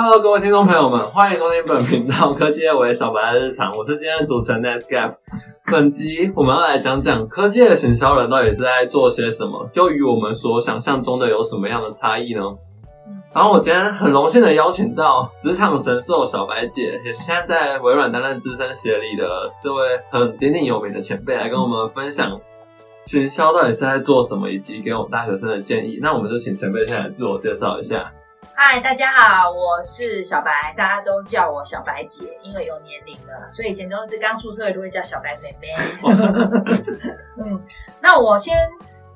Hello，各位听众朋友们，欢迎收听本频道科技业为小白的日常，我是今天的主持人 Nescap。本集我们要来讲讲科技的行销人到底是在做些什么，又与我们所想象中的有什么样的差异呢？然后我今天很荣幸的邀请到职场神兽小白姐，也是现在在微软担任资深协理的这位很鼎鼎有名的前辈，来跟我们分享行销到底是在做什么，以及给我们大学生的建议。那我们就请前辈先来自我介绍一下。嗨，大家好，我是小白，大家都叫我小白姐，因为有年龄了，所以以前都是刚出社会都会叫小白妹妹。嗯，那我先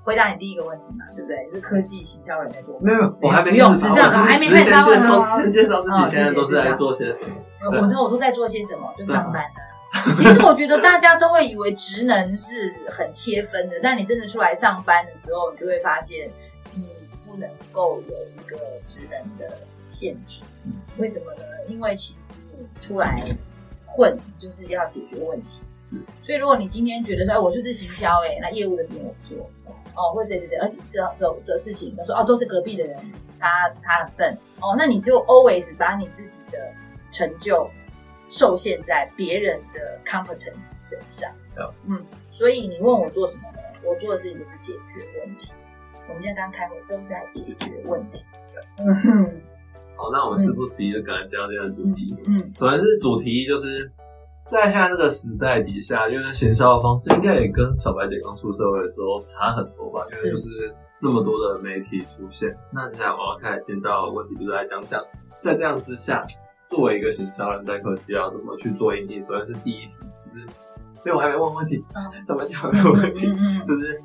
回答你第一个问题嘛，对不对？就是科技行销人在做什么？没有，我还没不用，只这样，还没开始先介绍，问先介绍自己哦现在都是在做些什么。我说我都在做些什么？就上班啊。其实我觉得大家都会以为职能是很切分的，但你真的出来上班的时候，你就会发现能够有一个职能的限制。为什么呢？因为其实你出来混就是要解决问题。是，所以如果你今天觉得说，哎，我就是行销，哎，那业务的事情我不做，哦，或谁谁谁，而且这的的事情，他说哦，都是隔壁的人，他他很笨，哦，那你就 always 把你自己的成就受限在别人的 competence 身上。嗯，所以你问我做什么呢？我做的事情就是解决问题。我们现在刚开会都在解决问题。嗯 好，那我们时不宜宜就赶快进到今天的主题。嗯首先是主题，就是在现在这个时代底下，因为行销的方式应该也跟小白姐刚出社会的时候差很多吧？因是为就是那么多的媒体出现。那接下来我要开始见到问题，就是来讲讲，在这样之下，作为一个行销人，在科技要怎么去做应对？首先是第一题，就是，所以我还没问问题，嗯小白姐还没有问题，就是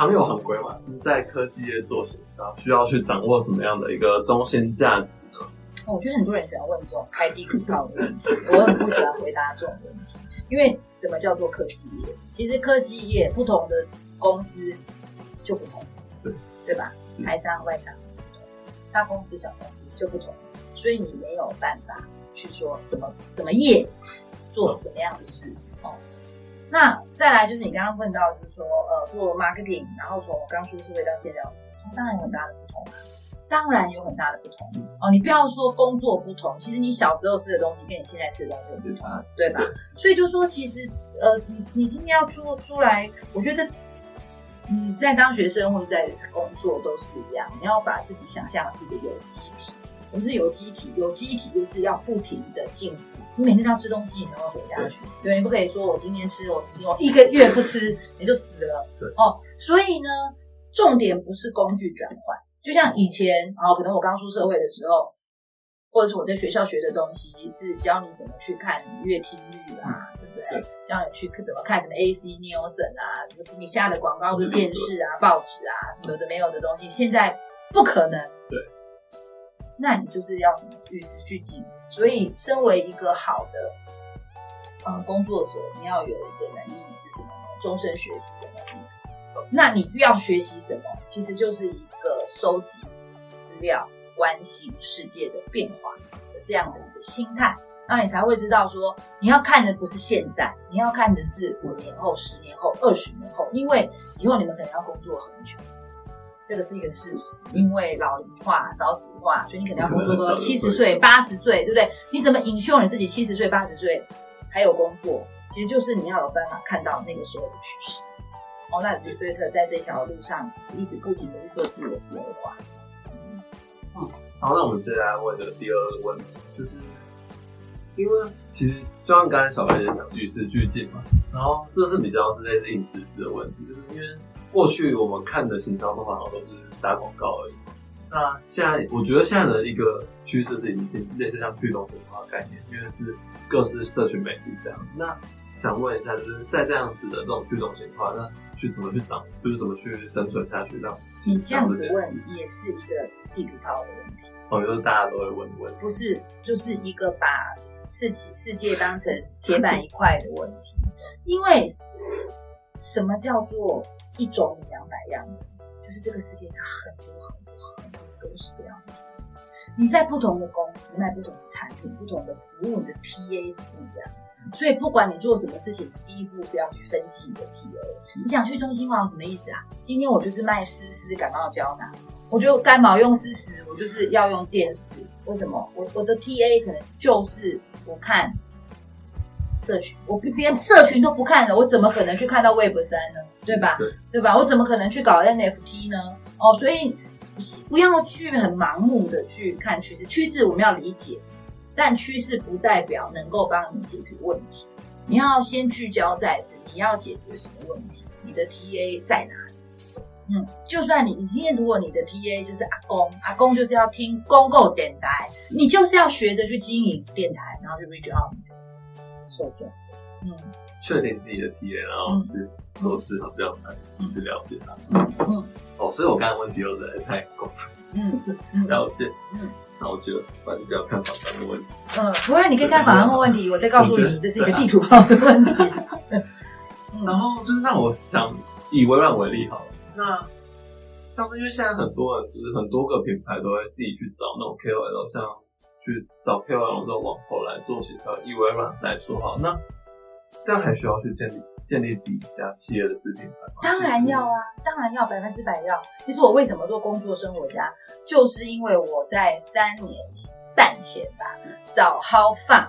行有行规嘛，就是在科技业做行销，需要去掌握什么样的一个中心价值呢？我觉得很多人喜欢问这种开低口号的问题，我很不喜欢回答这种问题，因为什么叫做科技业？其实科技业不同的公司就不同，对对吧是？台商、外商不同，大公司、小公司就不同，所以你没有办法去说什么什么业做什么样的事哦。那再来就是你刚刚问到，就是说呃做 marketing，然后从我刚出社会到现在，当然有很大的不同啊。当然有很大的不同哦，你不要说工作不同，其实你小时候吃的东西跟你现在吃的东西有不同，对吧？所以就说其实呃，你你今天要出出来，我觉得你在当学生或者在工作都是一样，你要把自己想象是一个有机体。什么是有机体？有机体就是要不停的进步，你每天都要吃东西，你都要活下去。对，你不可以说我今天吃，我我一个月不吃你就死了。对哦，所以呢，重点不是工具转换，就像以前，然后可能我刚出社会的时候，或者是我在学校学的东西是教你怎么去看乐听率啊，对不对？对教你去怎么看什么 AC Nielsen 啊，什么你下的广告是电视啊、报纸啊，什么有的没有的东西，现在不可能。对。那你就是要什么与时俱进。所以，身为一个好的呃工作者，你要有一个能力是什么呢？终身学习的能力。那你要学习什么？其实就是一个收集资料、关心世界的变化的这样的一个心态，那你才会知道说，你要看的不是现在，你要看的是五年后、十年后、二十年后，因为以后你们可能要工作很久。这个是一个事实，因为老龄化、少子化，所以你可能要工作到七十岁、八十岁，对不对？你怎么引秀你自己七十岁、八十岁还有工作？其实就是你要有办法看到那个时候的趋势。哦，那你就可以在这条路上一直不停的去做自我优化。好，那我们接下来问的第二个问题，就是因为其实就像刚才小白姐讲，与时俱进嘛，然后这是比较是类似硬知识的问题，就是因为过去我们看的行销方法好像都是打广告而已。那现在我觉得现在的一个趋势是已经类似像驱动文化概念，因为是各式社群媒体这样。那想问一下，就是在这样子的这种驱动情况，那去怎么去长，就是怎么去生存下去，让你这样子问也是一个地图炮的问题，哦，就是大家都会问的问题。不是就是一个把世界世界当成铁板一块的问题。因为什么叫做一种米养百样人？就是这个世界上很多很多很多各式各样的。你在不同的公司卖不同的产品、不同的服务，你的 TA 是不一样。所以不管你做什么事情，第一步是要去分析你的 TA。你想去中心化有什么意思啊？今天我就是卖丝丝感冒胶囊，我就干毛用丝丝，我就是要用电视。为什么？我我的 TA 可能就是不看社群，我连社群都不看了，我怎么可能去看到 Web 三呢？对吧？对对吧？我怎么可能去搞 NFT 呢？哦，所以不要去很盲目的去看趋势，趋势我们要理解，但趋势不代表能够帮你解决问题。你要先聚焦在是你要解决什么问题，你的 TA 在哪里？嗯，就算你你今天如果你的 TA 就是阿公，阿公就是要听公共电台，你就是要学着去经营电台，然后去 reach out 你的受众。嗯确定自己的 TA，然后去做市场调查，去了解它。嗯嗯哦，所以我刚才问题又实在太公司嗯嗯了解，嗯那我觉得反正不要看法官的问题。嗯，不会，你可以看反而问问题，我再告诉你，这是一个地图炮的问题。然后就是让我想以微软为例好了，那像是因为现在很多人就是很多个品牌都会自己去找那种 KOL，像去找 KOL 这种网红来做行销。以微软来说好，那这样还需要去建立建立自己一家企业的自品牌吗？当然要啊，当然要，百分之百要。其实我为什么做工作生活家，就是因为我在三年半前吧，找 How Fun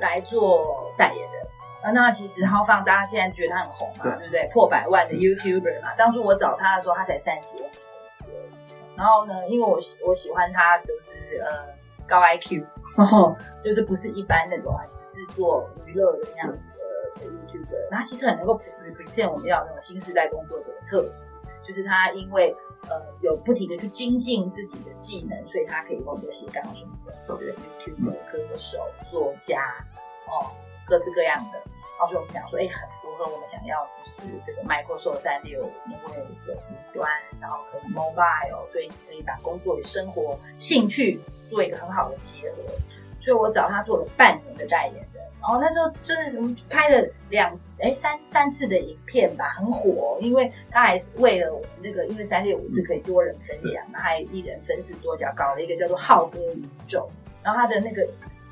来做代言人。呃，那其实 How Fun 大家现在觉得他很红嘛，对对不对？破百万的 YouTuber 嘛。当初我找他的时候，他才三十几万粉丝而已。然后呢，因为我喜我喜欢他，就是呃高 IQ，就是不是一般那种啊，只是做娱乐的那样子的的 YouTuber。那他其实很能够 represent 我们要那种新时代工作者的特质，就是他因为呃有不停的去精进自己的技能，所以他可以有很多斜杠身份，对不对？YouTuber、歌手、作家，哦。各式各样的，然后所以我们讲说，哎，很符合我们想要，就是这个 Microsoft 三六，因为有云端，然后可以 mobile，所以可以把工作与生活、兴趣做一个很好的结合。所以我找他做了半年的代言人，然后那时候就是我们拍了两哎三三次的影片吧，很火，因为他还为了我们那个，因为三六五是可以多人分享，他还一人分饰多角，搞了一个叫做浩哥宇宙，然后他的那个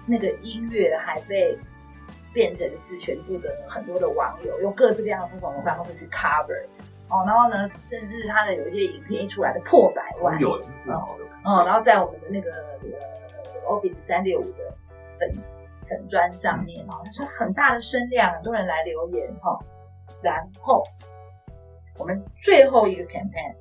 那个音乐还被。变成是全部的很多的网友用各式各样的不同的方式去 cover 哦，然后呢，甚至他的有一些影片一出来的破百万，有蛮好的，嗯，然后在我们的那个呃 Office 三六五的粉粉砖上面哦，是很大的声量，很多人来留言哈、然后我们最后一个 campaign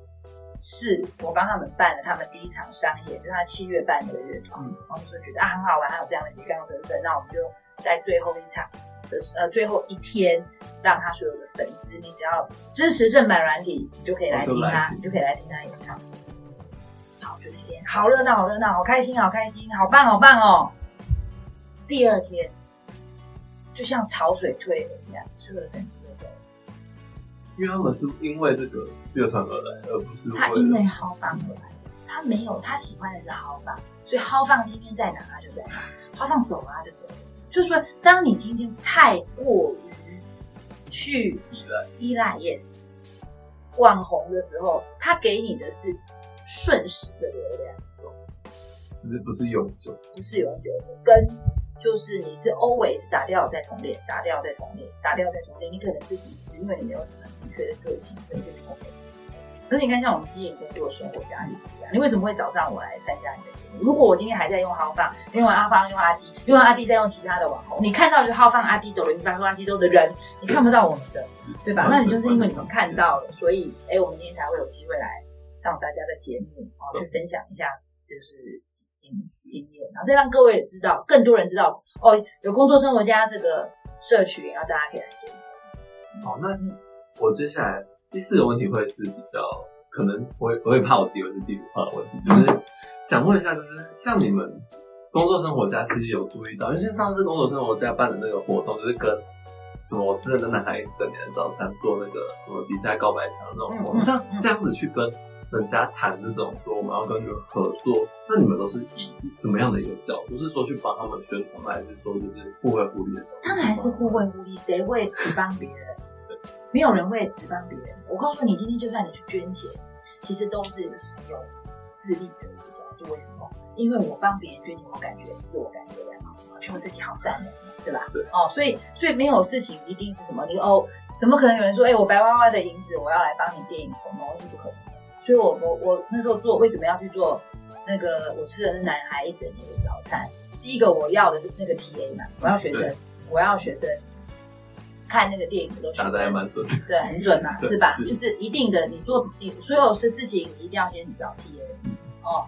是我帮他们办了他们第一场商业，就是他七月办的乐团，然后就觉得啊很好玩，还有这样的斜杠身份，那我们就在最后一场的呃最后一天，让他所有的粉丝，你只要支持正版软体，你就可以来听他，你就可以来听他演唱。好，就那天好热闹，好热闹，好开心，好开心，好棒，好棒哦！第二天就像潮水退了一样，所有的粉丝都。因为他们是因为这个乐团而来，而不是他因为豪放而来，他没有他喜欢的是豪放，所以豪放今天在哪他就在哪，豪放走了他就走了。就是说，当你今天太过于去依赖。依赖 yes 网红的时候，他给你的是瞬时的流量，只是不是永久。不是永久的。跟就是你是 always 打掉再重练，打掉再重练，打掉再重练。你可能自己是因为你没有什么明确的个性，所以是没有粉丝。可是你看，像我们经营工作生活家庭一样，你为什么会找上我来参加你的节目？如果我今天还在用浩放，用完阿芳，用阿弟，用完阿弟再用其他的网红，你看到就是豪放、阿弟、抖音、八卦西周的人，你看不到我们的，对吧？那你就是因为你们看到了，所以哎，我们今天才会有机会来上大家的节目啊，去分享一下就是经经验，然后再让各位也知道，更多人知道哦，有工作生活家这个社群，然后大家可以来追踪。好，那嗯我接下来第四个问题会是比较可能我会我会怕我自己会是地图炮的问题，就是想问一下，就是像你们工作生活家其实有注意到，就是上次工作生活家办的那个活动，就是跟什么我吃了的男孩一整年的早餐做那个什么底下告白墙那种活动，嗯嗯像这样子去跟人家谈这种说我们要跟你们合作，那你们都是以什么样的一个角度？是说去帮他们宣传，还是说就是互惠互利的角度？当然是互惠互利，谁会只帮别人？没有人会只帮别人。我告诉你，今天就算你去捐钱，其实都是有自利的一个角度。为什么？因为我帮别人捐钱，我感觉自我感觉良好，很觉得自己好善良，对吧？对哦，所以所以没有事情一定是什么，你哦，怎么可能有人说，哎、我白花花的银子，我要来帮你电影 promo，是不可能的。所以我我我那时候做为什么要去做那个我吃的是男孩一整年的早餐？第一个我要的是那个 TA 嘛，我要学生，我要学生看那个电影的都的还生，蛮准的。对，很准嘛，对是吧？是就是一定的，你做你所有的事情，你一定要先找 TA 哦。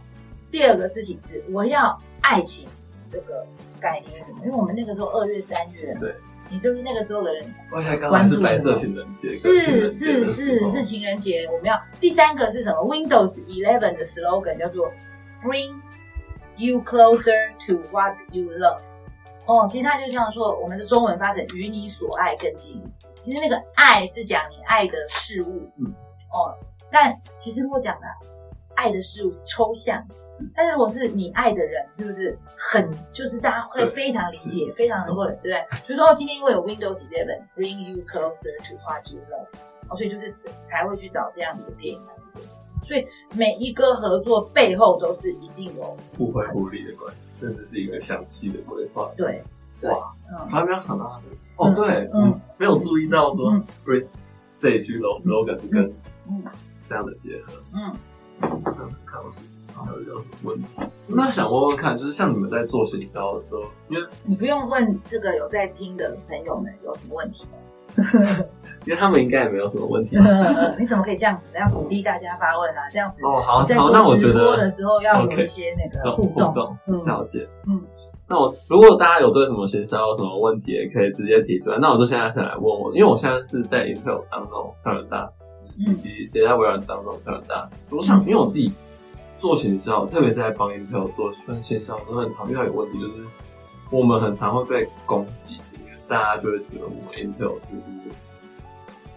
第二个事情是，我要爱情这个概念是什么？因为我们那个时候二月三月，对，你就是那个时候的人，而且刚好是白色情人节，是是是是情人节，我们要第三个是什么？Windows Eleven 的 slogan 叫做 Bring you closer to what you love。哦，其实他就像说，我们的中文发展与你所爱更近。其实那个爱是讲你爱的事物，嗯，哦，但其实我讲的爱的事物是抽象但是如果是你爱的人，是不是很就是大家会非常理解，非常能够对不对？所以说哦，今天因为有 Windows Eleven bring you closer to what you love，哦，所以就是才会去找这样子的电影来做。所以每一个合作背后都是一定有互惠互利的关系，甚至是一个详细的规划。对对，哇，嗯。从来没有想到它是哦，对，嗯。嗯，没有注意到说嗯。这一句 low slogan 是跟嗯这样的结合。嗯。看我是还有一个问题，那想问问看，就是像你们在做行销的时候，因为你不用问这个有在听的朋友们有什么问题。因为他们应该也没有什么问题。你怎么可以这样子？要鼓励大家发问啊，这样子。哦，好，在好，那我觉做直播的时候要有一些那个互动。动嗯了解。嗯，那我如果大家有对什么行销有什么问题，也可以直接提出来。那我就现在先来问我，因为我现在是在 Intel 当那种校园大使，嗯以及也在微软当那种校园大师。我想，因为我自己做行销，特别是在帮 Intel 做行销，我很常遇到一个问题，就是我们很常会被攻击，大家就会觉得我们 Intel 就是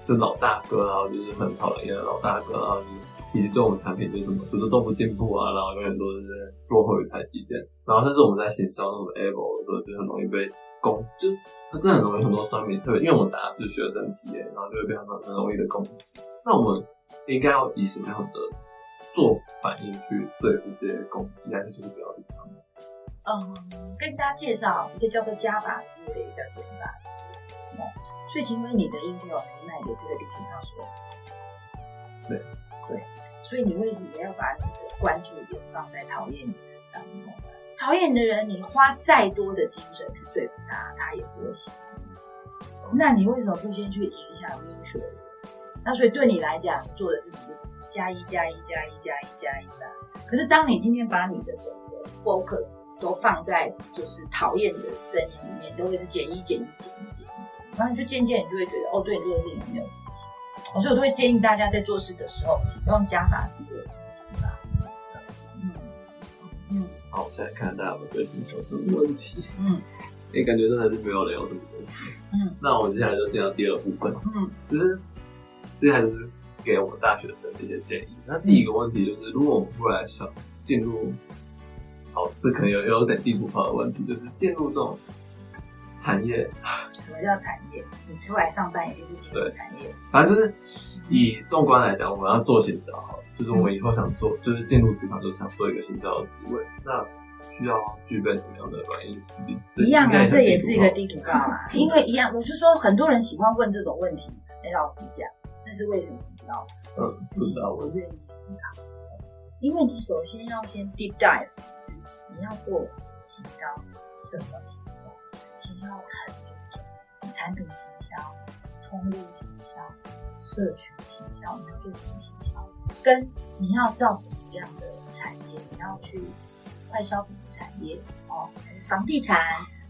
就老大哥啊，就是很讨人厌的老大哥啊，就是以及对我们产品就是什么就是都不进步啊，然后永远都是在落后于台积电，然后甚至我们在行销那种 Apple 的时候，就很容易被攻，就它真的容易很多酸民，特别因为我打的是学生体验，然后就会被他们很容易的攻击。那我们应该要以什么样的做反应去对付这些攻击，还是就是不要理？嗯，跟大家介绍一个叫做加法思维，一个叫减法思维。哦所以，请问你的 Intel 能卖给这个地图上说？对对，所以你为什么要把你的关注点放在讨厌你的人上面？讨厌你的人，你花再多的精神去说服他，他也不会喜欢你。那你为什么不先去影响优秀的人？那所以对你来讲，你做的事情就是加一加一加一加一加一加。可是当你今天把你的 focus 都放在就是讨厌的声音里面，都会是减一减一减一减一，然后你就渐渐你就会觉得哦，对你做的事情没有自信。哦所以我都会建议大家在做事的时候用加法思维，不是减法思维。嗯嗯好，我现在看大家有没有对行销有什么问题？嗯也感觉真的是没有人有什么问题。嗯那我们接下来就进到第二部分，嗯就是接下来就是给我们大学生的一些建议。那第一个问题就是，如果我们未来想进入，好，这可能有有点地图炮的问题，就是进入这种产业，什么叫产业？你出来上班也就是进入对产业。反正就是以纵观来讲，我们要做行销，好，就是我们以后想做，就是进入职场就是想做一个行销的职位，那需要具备什么样的软硬实力？一样啊，这也是一个地地图炮啊。因为一样，我是说很多人喜欢问这种问题，哎，老实讲，那是为什么你知道吗？嗯，自己不知道不愿意思考，因为你首先要先 deep dive 你要做行销，什么行销？行销很多种，产品行销、通路行销、社群行销，你要做什么行销？跟你要造什么样的产业？你要去快消品产业哦，房地产，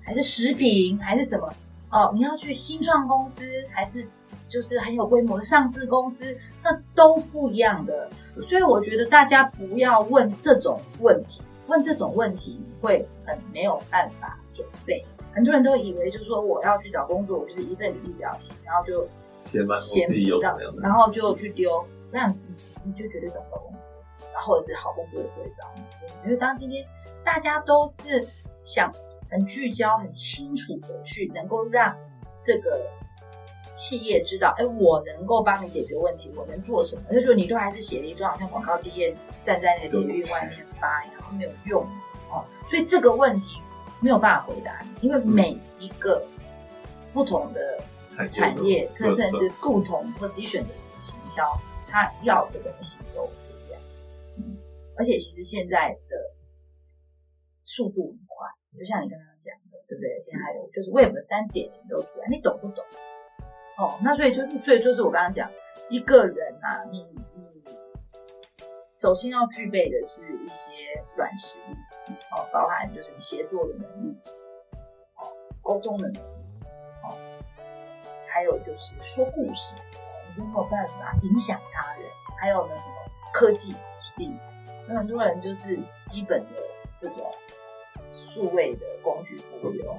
还是食品，还是什么？哦，你要去新创公司，还是就是很有规模的上市公司，那都不一样的。所以我觉得大家不要问这种问题，问这种问题你会很没有办法准备。很多人都以为就是说我要去找工作，我就是一份履历表写，然后就写满然后就去丢，那样你你就绝对找不到工作，然后或者是好工作也不会找你。因为当今天大家都是想很聚焦、很清楚的去能够让这个企业知道，哎，我能够帮你解决问题，我能做什么？就说你都还是写了一段好像广告第一站在那个捷运外面发，然后没有用哦。所以这个问题没有办法回答你，因为每一个不同的产业，甚至是不同 position 的行销，它要的东西都不一样。嗯，而且其实现在的速度很快，就像你刚刚讲的，对不对？现在还有就是 Web 三点零都出来，你懂不懂？哦，那所以就是，所以就是我刚刚讲，一个人啊，你你首先要具备的是一些软实力，哦，包含就是你协作的能力，哦，沟通的能力，哦，还有就是说故事，你有没有办法影响他人？还有呢，什么科技力？那很多人就是基本的这种数位的工具不有，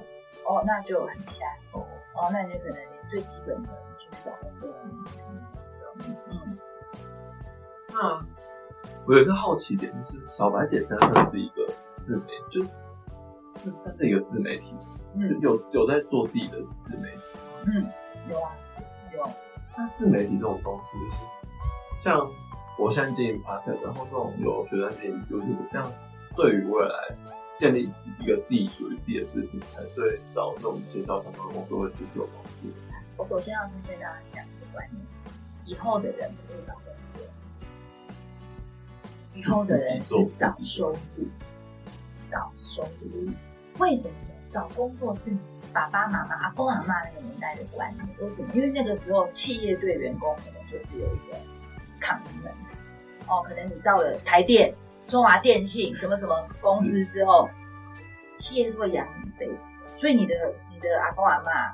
哦，那就很瞎哦，哦，那你可能。最基本的去找工作，嗯，那我有一个好奇点，就是小白姐现在是一个自媒，就自身的一个自媒体，嗯，有有在做自己的自媒体，嗯，有啊，有。那自媒体这种东西，就是像我现在经营 p a r t 然后这种有学生经营 YouTube，这样对于未来建立一个自己属于自己的自品牌，对找这种学校相关的工作会是有帮助。我首先要先跟大家讲一个观念：以后的人不会找工作，以后的人是找收入，找收入。为什么呢？找工作是你爸爸妈妈、阿公阿妈那个年代的观念。为什么？因为那个时候企业对员工可能就是有一种抗衡。哦，可能你到了台电、中华电信什么什么公司之后，企业是会养你一辈子，所以你的你的阿公阿妈。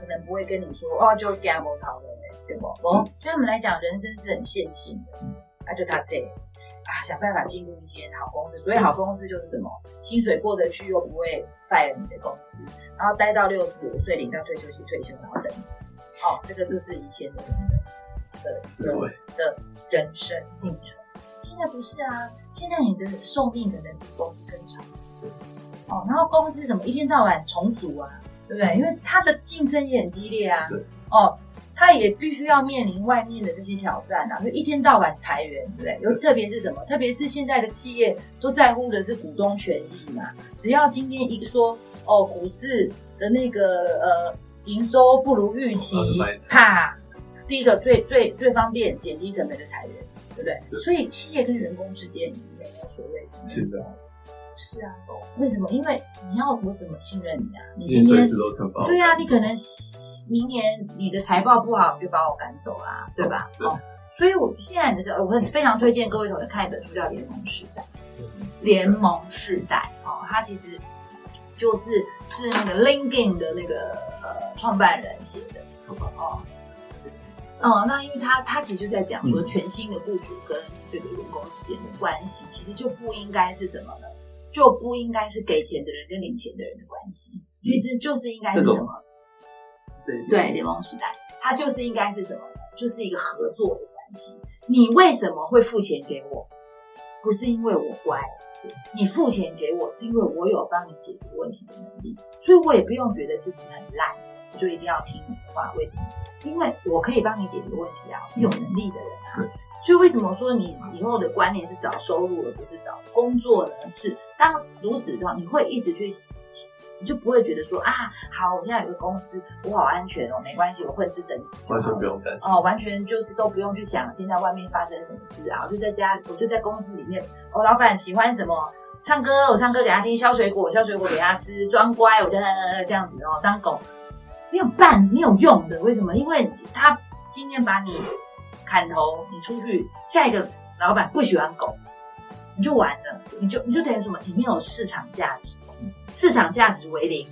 可能不会跟你说哦，就 gamble 逃了，对不？哦，对我们来讲，人生是很线性的，那就他这啊，想办法进入一间好公司。所以好公司就是什么，薪水过得去，又不会 fire 你的公司，然后待到六十五岁，领到退休金退休，然后等死。哦，这个就是以前的人的的人生进程。现在不是啊，现在你的寿命可能比公司更长。哦，然后公司什么一天到晚重组啊。对不对？因为它的竞争也很激烈啊。对。哦，它也必须要面临外面的这些挑战啊，就一天到晚裁员，对不对？尤特别是什么？特别是现在的企业都在乎的是股东权益嘛。只要今天一个说哦，股市的那个呃营收不如预期，啪，第一个最最最方便减低成本的裁员，对不对？所以企业跟员工之间已经没有所谓的。是的。是啊，为什么？因为你要我怎么信任你啊？你今天对啊，你可能明年你的财报不好，你就把我赶走啦，对吧？哦，所以我现在的时候，我很非常推荐各位同学看一本书，叫《联盟时代》。联盟时代哦，它其实就是是那个 LinkedIn 的那个呃创办人写的哦。哦，那因为他他其实就在讲说，全新的雇主跟这个员工之间的关系，其实就不应该是什么呢？就不应该是给钱的人跟领钱的人的关系，其实就是应该是什么？对，联盟时代，它就是应该是什么？就是一个合作的关系。你为什么会付钱给我？不是因为我乖，你付钱给我是因为我有帮你解决问题的能力，所以我也不用觉得自己很烂，就一定要听你的话。为什么？因为我可以帮你解决问题啊，是有能力的人啊。所以为什么说你以后的观念是找收入而不是找工作呢？是当如此的话，你会一直去，你就不会觉得说啊，好，我现在有个公司，我好安全哦，没关系，我混吃等死，完全不用担心哦，完全就是都不用去想现在外面发生什么事啊，我就在家，我就在公司里面，我老板喜欢什么唱歌，我唱歌给他听，削水果，削水果给他吃，装乖，我就这样子哦，当狗没有办没有用的，为什么？因为他今天把你。砍头，你出去，下一个老板不喜欢狗，你就完了，你就你就等于什么？你没有市场价值，市场价值为零，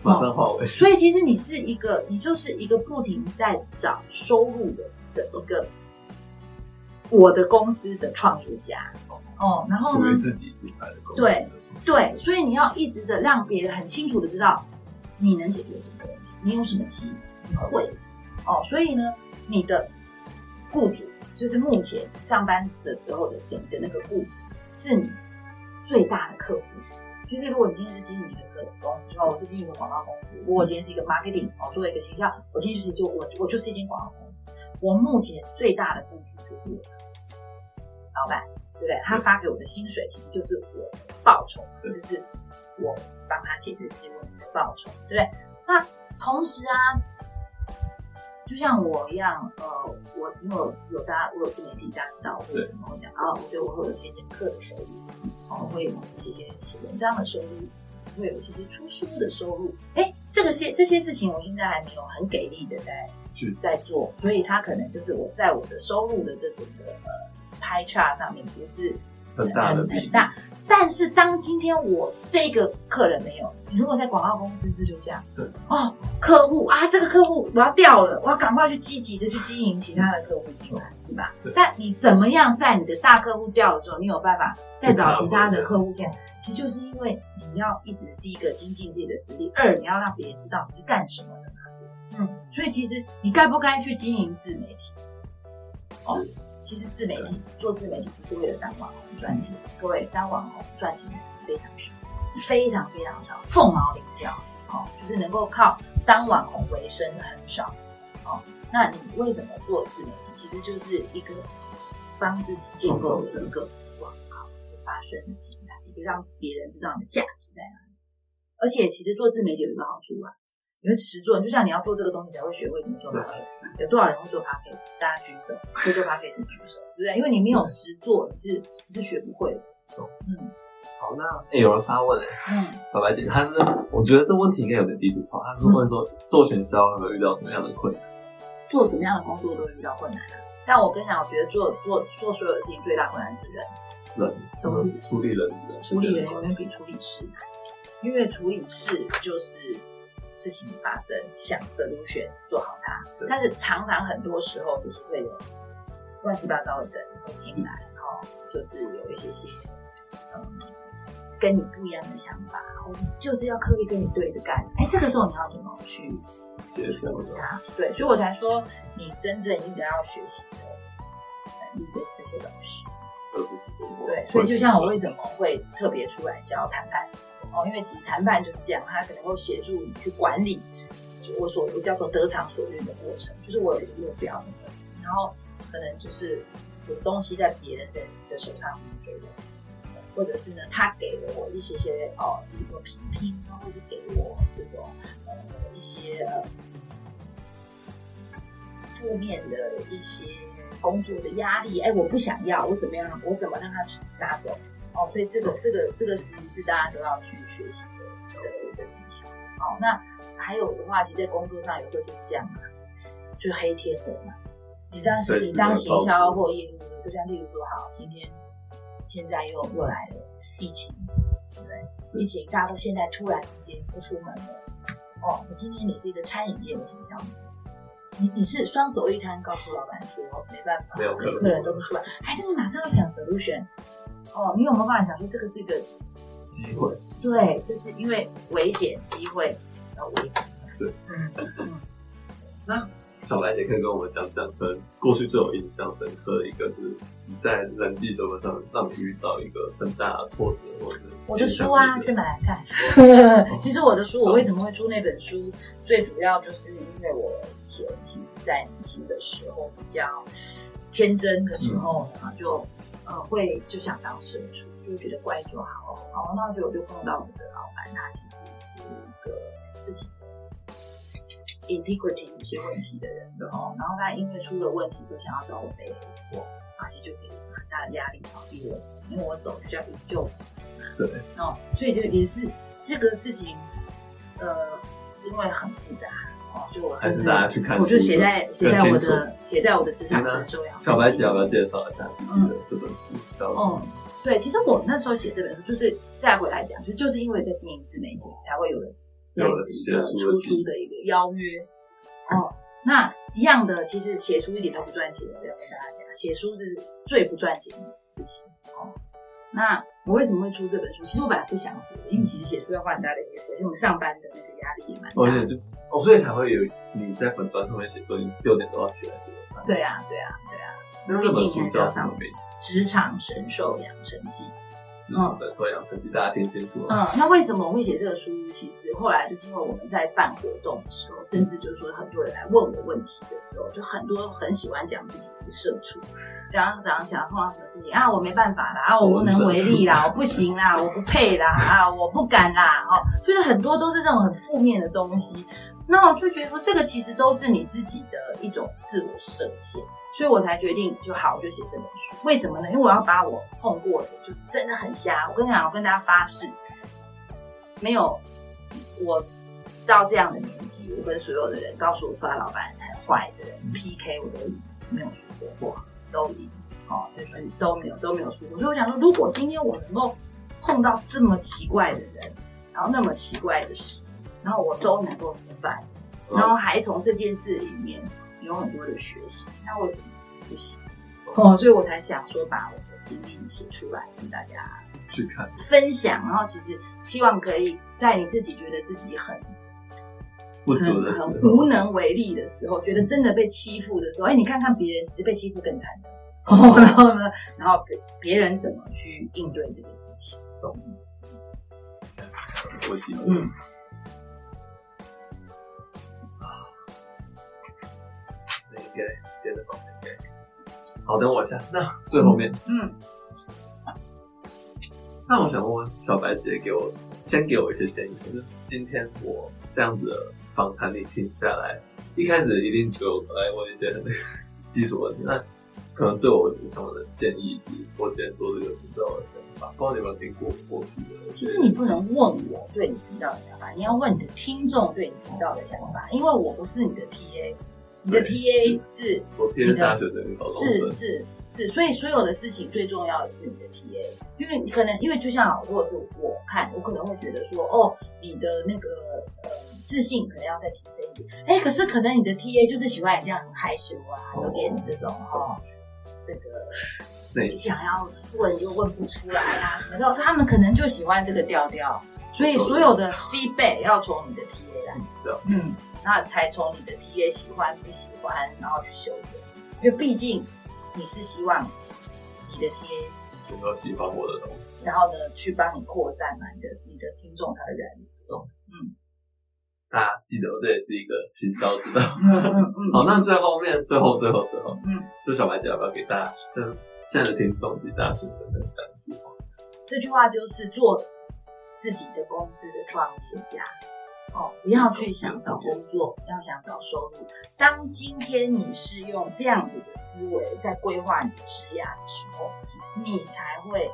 马上化为。所以其实你是一个，你就是一个不停在找收入的的一个我的公司的创业家哦。然后呢？自己品牌的公司。对对，所以你要一直的让别人很清楚的知道你能解决什么问题，你有什么技能，你会什么哦。所以呢，你的。雇主就是目前上班的时候的你的那个雇主，是你最大的客户。就是如果你今天是经营一个公司，说我是经营一个广告公司，我今天是一个 marketing 我，做一个形象，我今天就是就我我就是一间广告公司，我目前最大的雇主就是我的老板，对不对？他发给我的薪水其实就是我的报酬，就是我帮他解决这些问题的报酬，对不对？那同时啊，就像我一样，呃，我因为有有大家我有自媒体，大家知道为什么我讲啊？我觉得我会有一些讲课的收入，哦，会有一些些写文章的收入，会有一些些出书的收入。哎，这个些这些事情，我现在还没有很给力的在去在做，所以它可能就是我在我的收入的这整个呃拍 chart 上面不是很大的比例很大。但是当今天我这个客人没有，你如果在广告公司是不是就这样？对。哦，客户啊，这个客户我要掉了，我要赶快去积极的去经营其他的客户进来，是吧对？但你怎么样在你的大客户掉的时候，你有办法再找其他的客户进来？其实就是因为你要一直第一个精进自己的实力，二你要让别人知道你是干什么的嘛。嗯，所以其实你该不该去经营自媒体？哦是，其实自媒体做自媒体不是为了当网红赚钱，各位当网红赚钱的人非常少，是非常非常少，凤毛麟角。哦，就是能够靠当网红为生的很少。哦，那你为什么做自媒体？其实就是一个帮自己建构一个网好发声的平台，一个让别人知道你的价值在哪里。而且其实做自媒体有一个好处啊，你会实做，就像你要做这个东西才会学会怎么做 podcast。有多少人会做 podcast？大家举手，会做 podcast 举手，对不对？因为你没有实做，你是你是学不会的。嗯好，那哎、有人发问、欸，嗯，小白姐，他是我觉得这问题应该有点地图炮，他是问说做选销有没有遇到什么样的困难？做什么样的工作都会遇到困难啊。但我跟你讲，我觉得做做做所有的事情最大困难是人，人都是处理人的，处理人永远比处理事难，因为处理事就是事情发生，想 solution 做好它，但是常常很多时候就是会有乱七八糟的人会进来，哦，就是有一些些嗯跟你不一样的想法，或是就是要刻意跟你对着干，哎，这个时候你要怎么去协助的，它？对，所以我才说你真正应该要学习的能力的这些东西。对，所以就像我为什么会特别出来教谈判哦，因为其实谈判就是这样，它可能会协助你去管理就我所我叫做得偿所愿的过程，就是我有一个目标，然后可能就是有东西在别人在的手上给我，或者是呢，他给了我一些些哦，比如说评，或者给我这种呃一些呃负面的一些工作的压力，哎，我不想要，我怎么样？我怎么让他拿走？哦，所以这个这个这个实际是大家都要去学习的的一个技巧。哦，那还有的话，其实在工作上有时候就是这样嘛，就是黑天鹅嘛。你当时你当行销或业务，就像例如说，好，今天现在又又来了疫情，对不对？疫情大家都现在突然之间不出门了。哦，我今天你是一个餐饮业的行销，你你是双手一摊，告诉老板说没办法，没有客人都不出来，还是你马上要想 solution？哦，你有没有办法想说这个是一个机会，对，这是因为危险、机会，然后危机。对，嗯嗯，那小白姐可以跟我们讲讲，可能过去最有印象深刻的一个是你在人际纠纷上让你遇到一个很大的挫折，或者我的书啊，就对买来看。其实我的书，我为什么会出那本书？最主要就是因为我以前其实，在年轻的时候比较天真的时候然后，就呃会就想当社畜，就觉得乖就好。好，那就我就碰到我的老板，他其实是一个自己 integrity 有些问题的人哦，然后他因为出了问题，就想要找我背黑锅，而且就给我很大的压力，想要逼我，因为我走就叫营救死之嘛。对，哦，所以就也是这个事情，呃，因为很复杂哦，就我还是大家去看，我就写在写在我的写在我的职场承受养小白姐要不要介绍一下嗯这本书？叫哦，对，其实我那时候写这本书，就是再回来讲，就就是因为在经营自媒体，才会有了这样子一个有了出书的一个邀约。哦，那一样的，其实写书一点都不赚钱，我要跟大家讲，写书是最不赚钱的事情。哦，那我为什么会出这本书？其实我本来不想写的，因为其实写书要花很大的一个，而且我们上班的那个压力也蛮大的。而且就哦，所以才会有你在粉砖上面写说你六点多要起来写文章。对啊，对啊，对啊。那这本书叫什么名字？《职场神兽养成记》自主的做养成绩，大家听清楚。嗯，那为什么我会写这个书？其实后来就是因为我们在办活动的时候，甚至就是说很多人来问我问题的时候，就很多很喜欢讲自己是社畜，讲讲讲碰到什么事情啊，我没办法啦，啊，我无能为力啦，我不行啦，我不配啦，啊，我不敢啦，哦，就是很多都是这种很负面的东西。那我就觉得说，这个其实都是你自己的一种自我设限。所以我才决定就好，我就写这本书。为什么呢？因为我要把我碰过的，就是真的很瞎。我跟你讲，我跟大家发誓，没有我到这样的年纪，我跟所有的人告诉我说他老板很坏的人 PK，我都没有说过话，都赢哦，就是都没有都没有输过。所以我想说，如果今天我能够碰到这么奇怪的人，然后那么奇怪的事，然后我都能够失败，然后还从这件事里面。有很多的学习，那为什么不行？哦，所以我才想说把我的经历写出来，跟大家去看分享。然后其实希望可以在你自己觉得自己很不足的时候、很无能为力的时候，觉得真的被欺负的时候，哎，你看看别人其实被欺负更惨的。哦，然后呢，然后别别人怎么去应对这个事情？嗯。给别的方面给，好，等我一下。那最后面，嗯，那我想问问小白姐，给我先给我一些建议。就是今天我这样子的访谈里听下来，一开始一定就来问一些很基础问题。那可能对我有什么的建议，我今天做这个频道的想法，不知道你有没有听过过去的？其实你不能问我对你频道的想法，你要问你的听众对你频道的想法，因为我不是你的 TA。你的 TA 是是是是，所以所有的事情最重要的是你的 TA，因为你可能因为就像如果是我看，我可能会觉得说，哦，你的那个呃自信可能要再提升一点，哎，可是可能你的 TA 就是喜欢你这样很害羞啊，有点这种哈，这个你想要问又问不出来啊什么的，他们可能就喜欢这个调调，所以所有的 feedback 要从你的 TA 来，嗯。那才从你的 T A 喜欢不喜欢，然后去修正，因为毕竟你是希望你的 A 能够喜欢我的东西，然后呢，去帮你扩散嘛，你的你的听众他的人众，嗯，大家记得这也是一个行销之道。好，那最后面最后最后最后，嗯，就小白姐要不要给大家跟现在的听众给大家真的讲一句话？这句话就是做自己的公司的创业家。哦，不要去想找工作，要想找收入。当今天你是用这样子的思维在规划你的职业的时候，你才会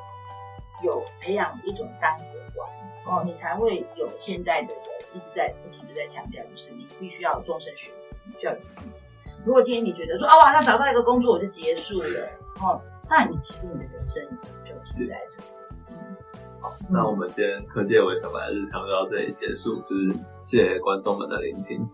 有培养一种担责观。哦，你才会有现在的人一直在不停的在强调，就是你必须要终身学习，你需要有实际性。如果今天你觉得说，哦，我好像找到一个工作我就结束了，哦，那你其实你的人生就停在这里。好，那我们今天科技为小白的日常就到这里结束，就是谢谢观众们的聆听。